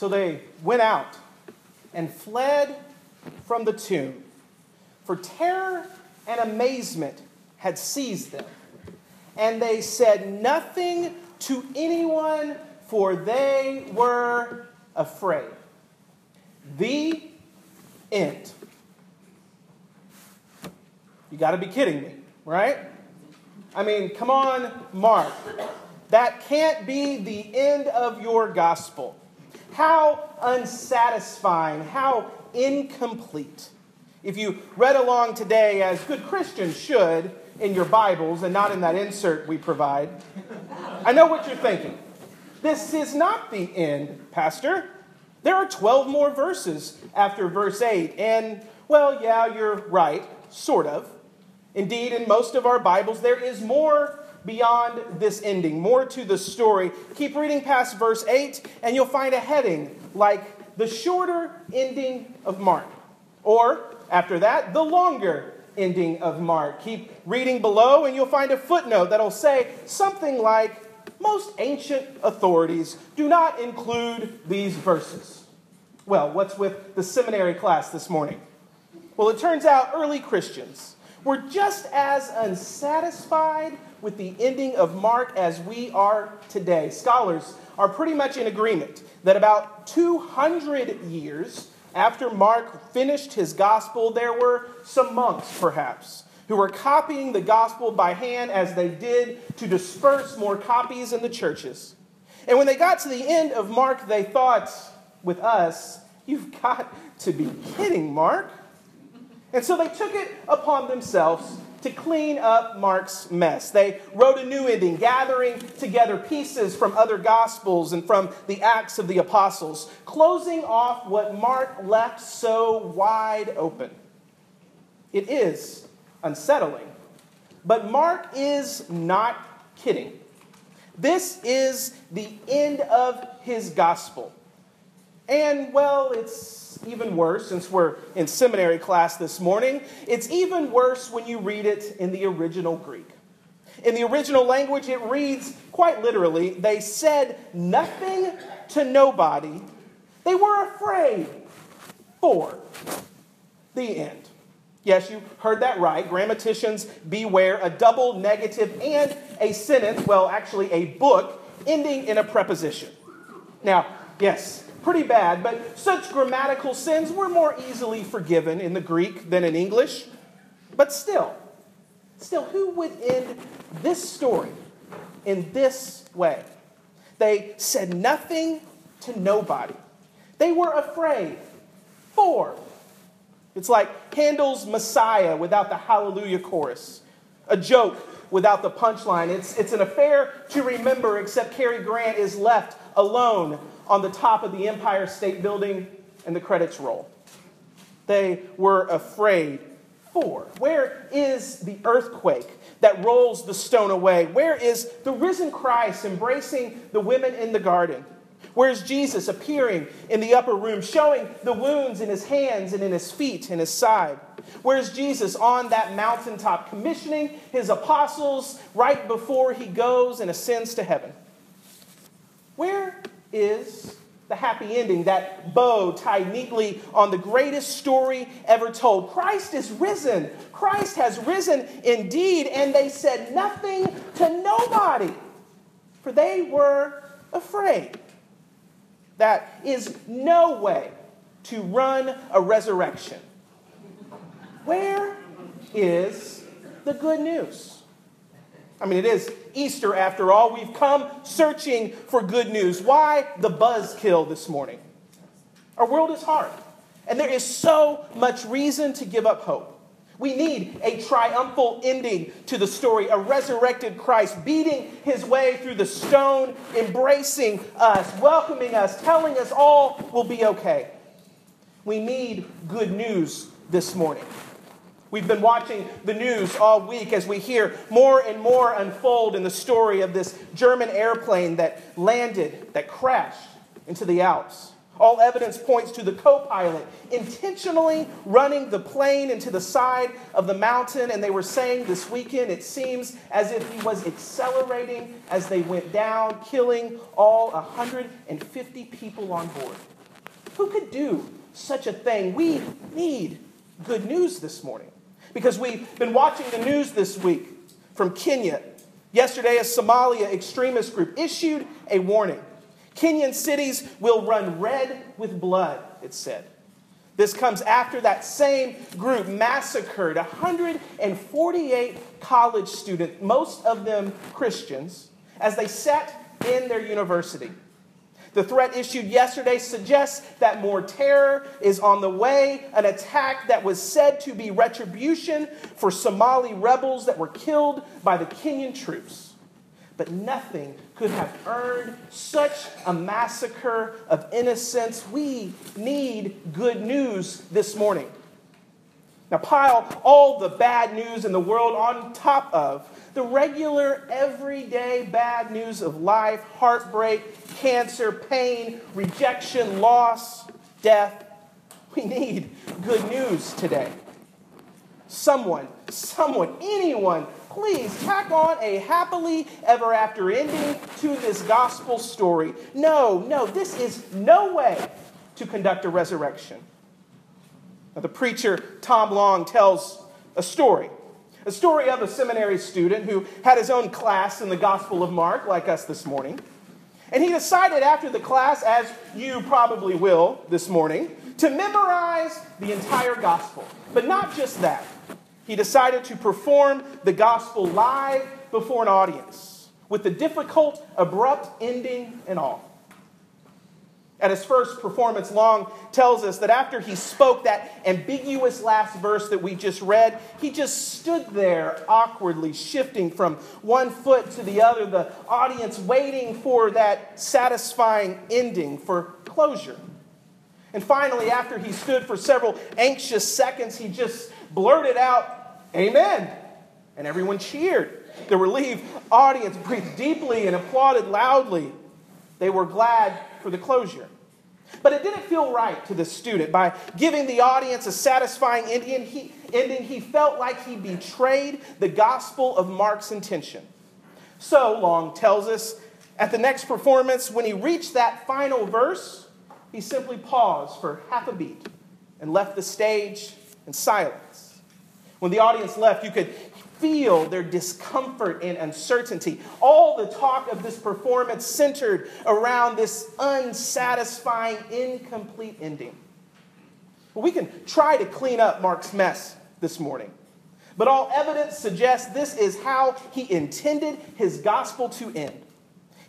So they went out and fled from the tomb, for terror and amazement had seized them. And they said nothing to anyone, for they were afraid. The end. You got to be kidding me, right? I mean, come on, Mark. That can't be the end of your gospel. How unsatisfying, how incomplete. If you read along today, as good Christians should, in your Bibles and not in that insert we provide, I know what you're thinking. This is not the end, Pastor. There are 12 more verses after verse 8. And, well, yeah, you're right, sort of. Indeed, in most of our Bibles, there is more beyond this ending, more to the story. Keep reading past verse 8, and you'll find a heading like the shorter ending of Mark. Or, after that, the longer ending of Mark. Keep reading below, and you'll find a footnote that'll say something like most ancient authorities do not include these verses. Well, what's with the seminary class this morning? Well, it turns out early Christians were just as unsatisfied with the ending of Mark as we are today. Scholars are pretty much in agreement that about 200 years after Mark finished his gospel, there were some monks, perhaps, who were copying the gospel by hand as they did to disperse more copies in the churches. And when they got to the end of Mark, they thought, with us, you've got to be kidding, Mark. And so they took it upon themselves to clean up Mark's mess. They wrote a new ending, gathering together pieces from other gospels and from the Acts of the Apostles, closing off what Mark left so wide open. It is unsettling. But Mark is not kidding. This is the end of his gospel. And, well, it's even worse since we're in seminary class this morning. It's even worse when you read it in the original Greek. In the original language, it reads quite literally they said nothing to nobody. They were afraid for the end. Yes, you heard that right. Grammaticians beware a double negative and a sentence, well, actually a book, ending in a preposition. Now, yes, pretty bad, but such grammatical sins were more easily forgiven in the Greek than in English. But still, still, who would end this story in this way? They said nothing to nobody. They were afraid. For it's like Handel's Messiah without the hallelujah chorus, a joke without the punchline. It's, it's an affair to remember, except Cary Grant is left alone on the top of the Empire State Building and the credits roll. They were afraid. For where is the earthquake that rolls the stone away? Where is the risen Christ embracing the women in the garden? Where's Jesus appearing in the upper room, showing the wounds in his hands and in his feet and his side? Where's Jesus on that mountaintop, commissioning his apostles right before he goes and ascends to heaven? Where is the happy ending, that bow tied neatly on the greatest story ever told? Christ is risen. Christ has risen indeed, and they said nothing to nobody, for they were afraid. That is no way to run a resurrection. Where is the good news? I mean, it is Easter after all. We've come searching for good news. Why the buzzkill this morning? Our world is hard, and there is so much reason to give up hope. We need a triumphal ending to the story, a resurrected Christ beating his way through the stone, embracing us, welcoming us, telling us all will be okay. We need good news this morning. We've been watching the news all week as we hear more and more unfold in the story of this German airplane that landed, that crashed into the Alps. All evidence points to the co pilot intentionally running the plane into the side of the mountain. And they were saying this weekend it seems as if he was accelerating as they went down, killing all 150 people on board. Who could do such a thing? We need good news this morning because we've been watching the news this week from Kenya. Yesterday, a Somalia extremist group issued a warning. Kenyan cities will run red with blood, it said. This comes after that same group massacred 148 college students, most of them Christians, as they sat in their university. The threat issued yesterday suggests that more terror is on the way, an attack that was said to be retribution for Somali rebels that were killed by the Kenyan troops. But nothing could have earned such a massacre of innocents. We need good news this morning. Now, pile all the bad news in the world on top of the regular, everyday bad news of life heartbreak, cancer, pain, rejection, loss, death. We need good news today. Someone, someone, anyone, please tack on a happily ever after ending to this gospel story. No, no, this is no way to conduct a resurrection. Now, the preacher Tom Long tells a story. A story of a seminary student who had his own class in the Gospel of Mark, like us this morning. And he decided after the class, as you probably will this morning, to memorize the entire Gospel. But not just that. He decided to perform the Gospel live before an audience, with the difficult, abrupt ending and all at his first performance, Long tells us that after he spoke that ambiguous last verse that we just read, he just stood there awkwardly, shifting from one foot to the other, the audience waiting for that satisfying ending, for closure. And finally, after he stood for several anxious seconds, he just blurted out, Amen. And everyone cheered. The relieved audience breathed deeply and applauded loudly. They were glad for the closure. But it didn't feel right to the student. By giving the audience a satisfying ending he, ending, he felt like he betrayed the gospel of Mark's intention. So, Long tells us, at the next performance, when he reached that final verse, he simply paused for half a beat and left the stage in silence. When the audience left, you could feel their discomfort and uncertainty. All the talk of this performance centered around this unsatisfying, incomplete ending. We can try to clean up Mark's mess this morning. But all evidence suggests this is how he intended his gospel to end.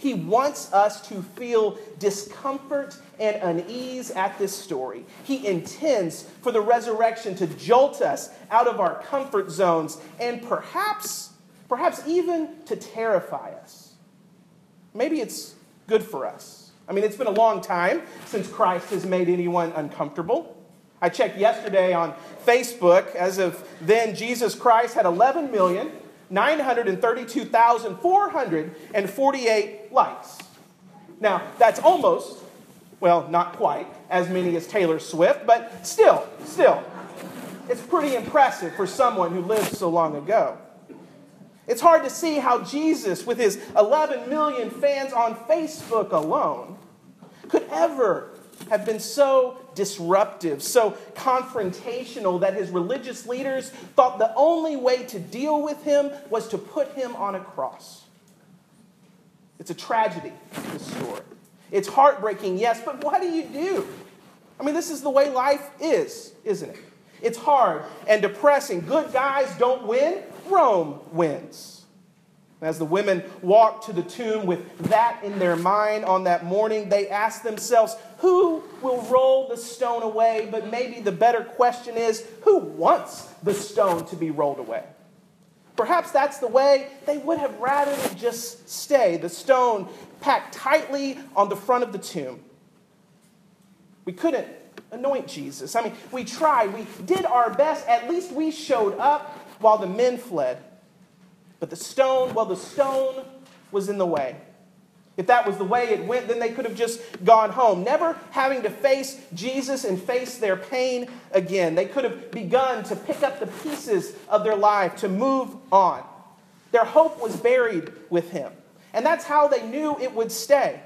He wants us to feel discomfort and unease at this story. He intends for the resurrection to jolt us out of our comfort zones and perhaps, perhaps even to terrify us. Maybe it's good for us. I mean, it's been a long time since Christ has made anyone uncomfortable. I checked yesterday on Facebook. As of then, Jesus Christ had 11 million 932,448 likes. Now, that's almost, well, not quite as many as Taylor Swift, but still, still, it's pretty impressive for someone who lived so long ago. It's hard to see how Jesus, with his 11 million fans on Facebook alone, could ever have been so disruptive, so confrontational that his religious leaders thought the only way to deal with him was to put him on a cross. It's a tragedy, this story. It's heartbreaking, yes, but what do you do? I mean, this is the way life is, isn't it? It's hard and depressing. Good guys don't win, Rome wins. As the women walked to the tomb with that in their mind on that morning, they asked themselves, Who will roll the stone away? But maybe the better question is, Who wants the stone to be rolled away? Perhaps that's the way they would have rather just stay, the stone packed tightly on the front of the tomb. We couldn't anoint Jesus. I mean, we tried, we did our best. At least we showed up while the men fled. But the stone, well, the stone was in the way. If that was the way it went, then they could have just gone home, never having to face Jesus and face their pain again. They could have begun to pick up the pieces of their life to move on. Their hope was buried with him. And that's how they knew it would stay.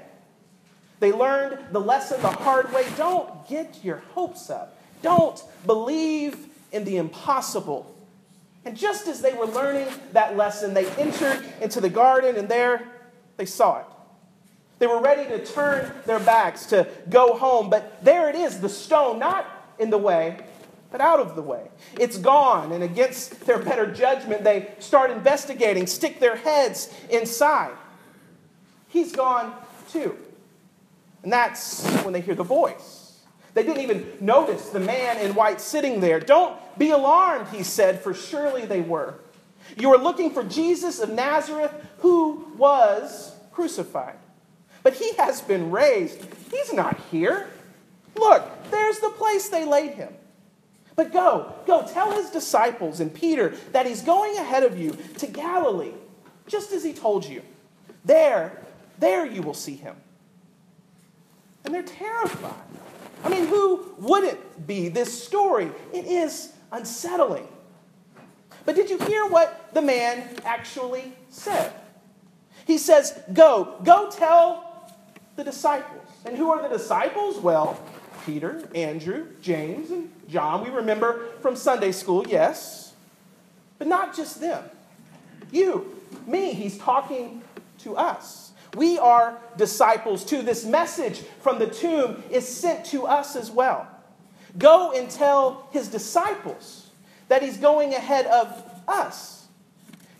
They learned the lesson the hard way. Don't get your hopes up. Don't believe in the impossible. And just as they were learning that lesson, they entered into the garden and there they saw it. They were ready to turn their backs to go home, but there it is, the stone, not in the way, but out of the way. It's gone, and against their better judgment, they start investigating, stick their heads inside. He's gone too. And that's when they hear the voice. They didn't even notice the man in white sitting there. Don't be alarmed, he said, for surely they were. You are looking for Jesus of Nazareth who was crucified. But he has been raised. He's not here. Look, there's the place they laid him. But go, go, tell his disciples and Peter that he's going ahead of you to Galilee, just as he told you. There, there you will see him. And they're terrified. I mean, who wouldn't be? This story, it is unsettling. But did you hear what the man actually said? He says, Go, go tell the disciples. And who are the disciples? Well, Peter, Andrew, James, and John. We remember from Sunday school, yes. But not just them. You, me, he's talking to us. We are disciples too. This message from the tomb is sent to us as well. Go and tell his disciples that he's going ahead of us.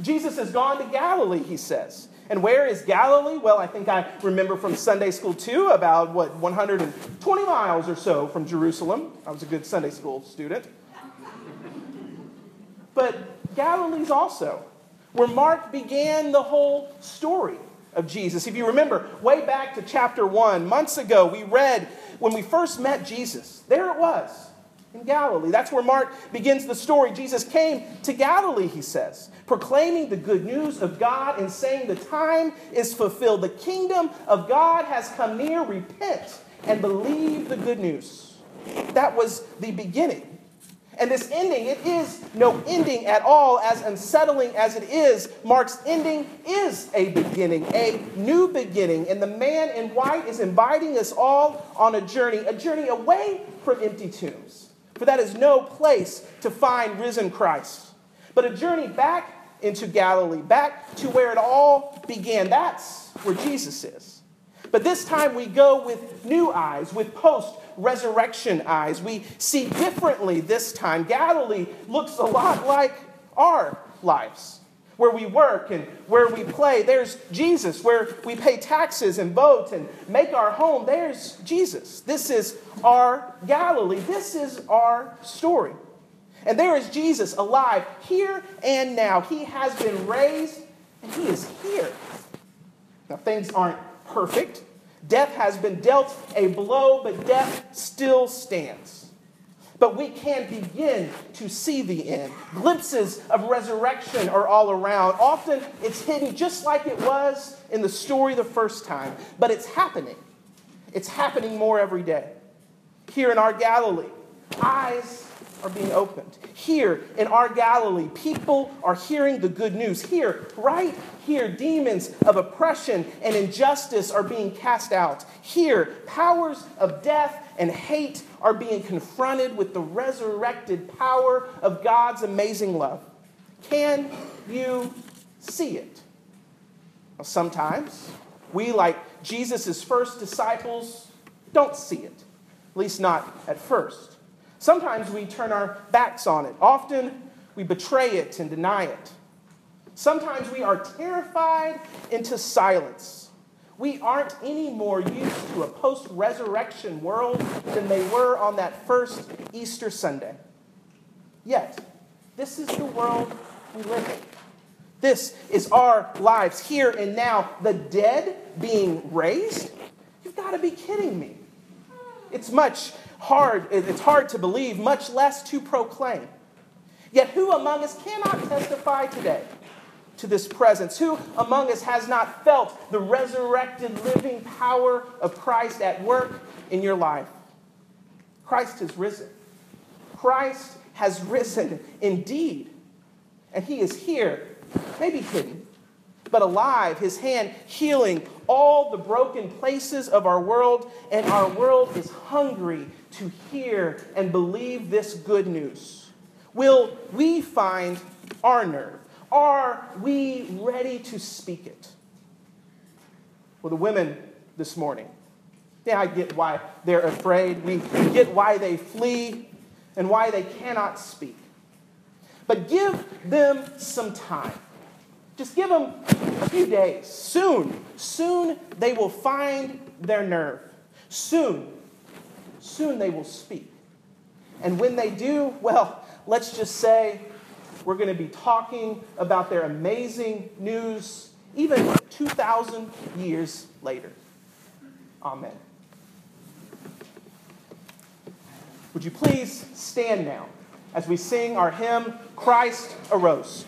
Jesus has gone to Galilee, he says. And where is Galilee? Well, I think I remember from Sunday school too, about what, 120 miles or so from Jerusalem. I was a good Sunday school student. But Galilee's also where Mark began the whole story of Jesus. If you remember, way back to chapter 1, months ago, we read when we first met Jesus. There it was in Galilee. That's where Mark begins the story. Jesus came to Galilee, he says, proclaiming the good news of God and saying, The time is fulfilled. The kingdom of God has come near. Repent and believe the good news. That was the beginning. And this ending, it is no ending at all, as unsettling as it is. Mark's ending is a beginning, a new beginning. And the man in white is inviting us all on a journey, a journey away from empty tombs. For that is no place to find risen Christ, but a journey back into Galilee, back to where it all began. That's where Jesus is. But this time we go with new eyes, with post resurrection eyes. We see differently this time. Galilee looks a lot like our lives, where we work and where we play. There's Jesus, where we pay taxes and vote and make our home. There's Jesus. This is our Galilee. This is our story. And there is Jesus alive here and now. He has been raised and he is here. Now, things aren't perfect. Death has been dealt a blow, but death still stands. But we can begin to see the end. Glimpses of resurrection are all around. Often it's hidden just like it was in the story the first time, but it's happening. It's happening more every day. Here in our Galilee, eyes are being opened. Here in our Galilee, people are hearing the good news. Here, right here, demons of oppression and injustice are being cast out. Here, powers of death and hate are being confronted with the resurrected power of God's amazing love. Can you see it? Well, sometimes we, like Jesus' first disciples, don't see it, at least not at first. Sometimes we turn our backs on it. Often we betray it and deny it. Sometimes we are terrified into silence. We aren't any more used to a post resurrection world than they were on that first Easter Sunday. Yet, this is the world we live in. This is our lives here and now. The dead being raised? You've got to be kidding me. It's much hard, it's hard to believe, much less to proclaim. Yet who among us cannot testify today to this presence? Who among us has not felt the resurrected, living power of Christ at work in your life? Christ has risen. Christ has risen indeed. And he is here, maybe hidden, but alive, his hand healing all the broken places of our world, and our world is hungry to hear and believe this good news. Will we find our nerve? Are we ready to speak it? Well, the women this morning, yeah, I get why they're afraid. We get why they flee and why they cannot speak. But give them some time. Just give them a few days. Soon, soon they will find their nerve. Soon, soon they will speak. And when they do, well, let's just say we're going to be talking about their amazing news even 2,000 years later. Amen. Would you please stand now as we sing our hymn, Christ Arose?